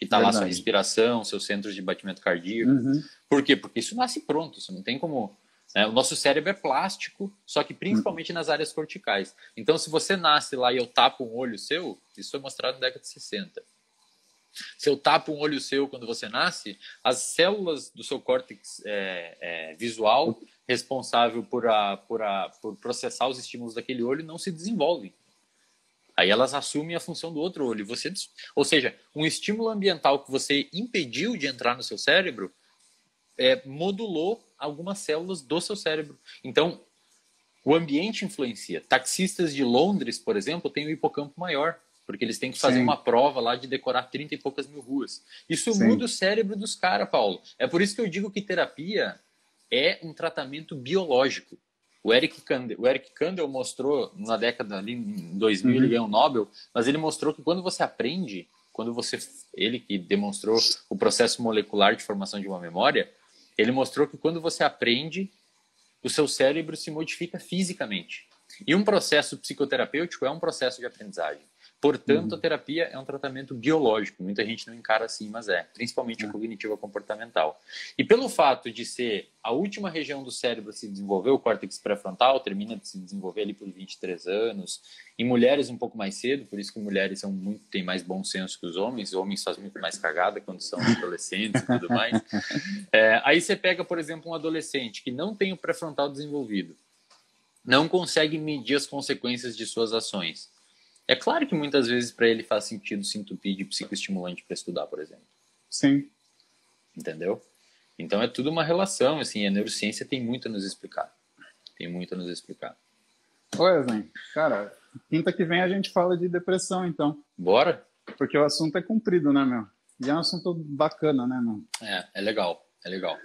que está lá sua respiração, seus centros de batimento cardíaco. Uhum. Por quê? Porque isso nasce pronto, isso não tem como. Né? O nosso cérebro é plástico, só que principalmente uhum. nas áreas corticais. Então, se você nasce lá e eu tapo um olho seu, isso foi mostrado na década de 60. Se eu tapo um olho seu quando você nasce, as células do seu córtex é, é, visual responsável por, a, por, a, por processar os estímulos daquele olho não se desenvolvem. Aí elas assumem a função do outro olho. Você, ou seja, um estímulo ambiental que você impediu de entrar no seu cérebro é, modulou algumas células do seu cérebro. Então, o ambiente influencia. Taxistas de Londres, por exemplo, têm o um hipocampo maior, porque eles têm que fazer Sim. uma prova lá de decorar 30 e poucas mil ruas. Isso Sim. muda o cérebro dos caras, Paulo. É por isso que eu digo que terapia é um tratamento biológico. O Eric Kandel, o Eric Kandel mostrou na década ali em 2000 uhum. ele ganhou o Nobel, mas ele mostrou que quando você aprende, quando você ele que demonstrou o processo molecular de formação de uma memória, ele mostrou que quando você aprende, o seu cérebro se modifica fisicamente. E um processo psicoterapêutico é um processo de aprendizagem. Portanto, uhum. a terapia é um tratamento biológico. Muita gente não encara assim, mas é, principalmente a uhum. cognitiva comportamental. E pelo fato de ser a última região do cérebro a se desenvolver, o córtex pré-frontal termina de se desenvolver ali por 23 anos. Em mulheres um pouco mais cedo, por isso que mulheres são muito têm mais bom senso que os homens. Os homens fazem muito mais cagada quando são adolescentes e tudo mais. *laughs* É, aí você pega, por exemplo, um adolescente que não tem o pré-frontal desenvolvido, não consegue medir as consequências de suas ações é claro que muitas vezes para ele faz sentido se entupir de psicoestimulante para estudar, por exemplo. Sim. Entendeu? Então é tudo uma relação, assim, a neurociência tem muito a nos explicar. Tem muito a nos explicar. Wesley, cara, quinta que vem a gente fala de depressão, então. Bora? Porque o assunto é comprido, né, meu? E é um assunto bacana, né, meu? É, é legal, é legal.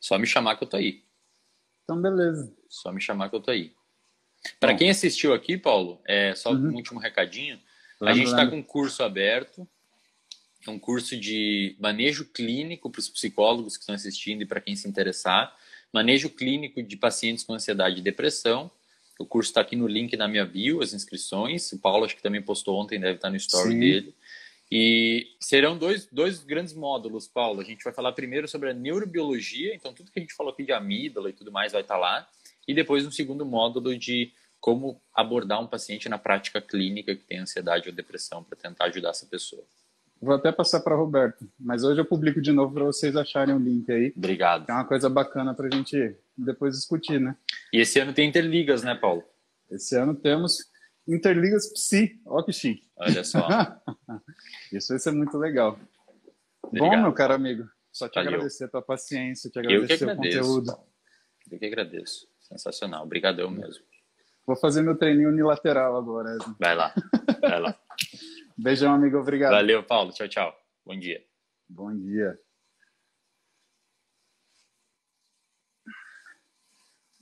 Só me chamar que eu tô aí. Então, beleza. Só me chamar que eu tô aí. Para quem assistiu aqui, Paulo, é só uhum. um último recadinho. a gente está com um curso aberto, um curso de manejo clínico para os psicólogos que estão assistindo e para quem se interessar. Manejo clínico de pacientes com ansiedade e depressão. O curso está aqui no link na minha bio, as inscrições. O Paulo acho que também postou ontem, deve estar no story Sim. dele. E serão dois, dois grandes módulos, Paulo. A gente vai falar primeiro sobre a neurobiologia, então tudo que a gente falou aqui de amígdala e tudo mais vai estar lá e depois um segundo módulo de como abordar um paciente na prática clínica que tem ansiedade ou depressão para tentar ajudar essa pessoa. Vou até passar para Roberto, mas hoje eu publico de novo para vocês acharem o link aí. Obrigado. é uma coisa bacana para a gente depois discutir, né? E esse ano tem interligas, né, Paulo? Esse ano temos interligas psi, ó que chique. Olha só. *laughs* Isso vai ser muito legal. Obrigado. Bom, meu caro amigo, só te Valeu. agradecer a tua paciência, te agradecer o conteúdo. Eu que agradeço. Sensacional. Obrigadão mesmo. Vou fazer meu treininho unilateral agora. Vai lá. Vai lá. *laughs* Beijão, amigo. Obrigado. Valeu, Paulo. Tchau, tchau. Bom dia. Bom dia.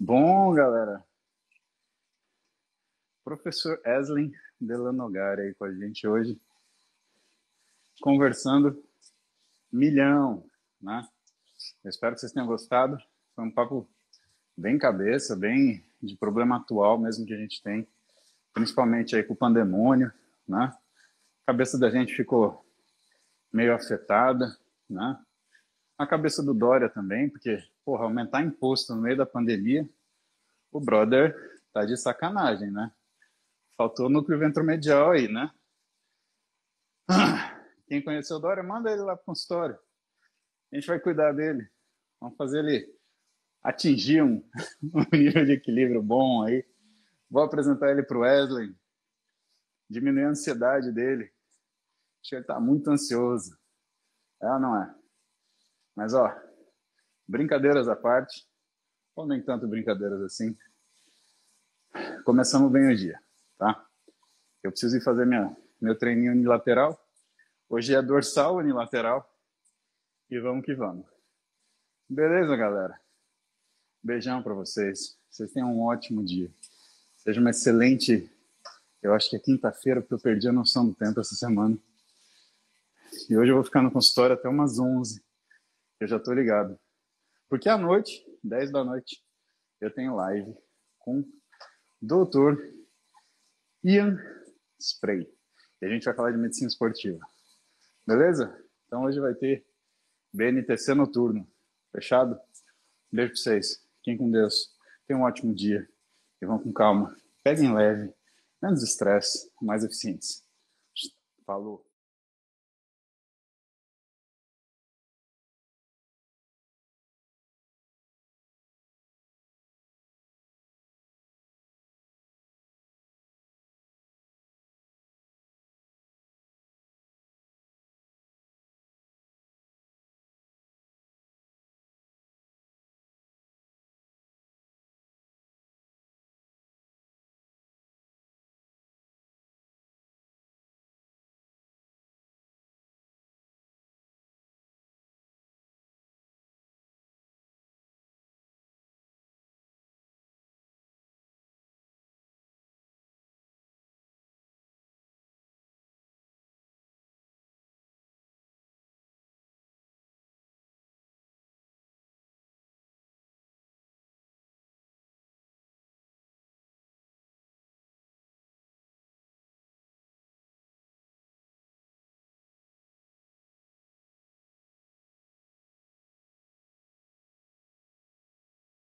Bom, galera. Professor Eslin Delanogar aí com a gente hoje, conversando milhão, né? Eu espero que vocês tenham gostado. Foi um papo bem cabeça, bem de problema atual mesmo que a gente tem, principalmente aí com o pandemônio, né? A cabeça da gente ficou meio afetada, né? A cabeça do Dória também, porque, porra, aumentar imposto no meio da pandemia, o brother tá de sacanagem, né? Faltou núcleo ventromedial aí, né? Quem conheceu o Dória, manda ele lá pro consultório. A gente vai cuidar dele. Vamos fazer ele atingir um, *laughs* um nível de equilíbrio bom aí. Vou apresentar ele para o Wesley, diminuir a ansiedade dele. Acho que ele está muito ansioso. É ou não é? Mas, ó, brincadeiras à parte, ou nem tanto brincadeiras assim, começamos bem o dia, tá? Eu preciso ir fazer minha, meu treininho unilateral. Hoje é dorsal unilateral. E vamos que vamos. Beleza, galera? Beijão para vocês. Vocês tenham um ótimo dia. Seja uma excelente. Eu acho que é quinta-feira, porque eu perdi a noção do tempo essa semana. E hoje eu vou ficar no consultório até umas 11. Eu já tô ligado. Porque à noite, 10 da noite, eu tenho live com o doutor Ian Spray. E a gente vai falar de medicina esportiva. Beleza? Então hoje vai ter BNTC noturno. Fechado? Beijo pra vocês. Fiquem com Deus. Tenham um ótimo dia. E vão com calma. Peguem leve. Menos estresse, mais eficientes. Falou.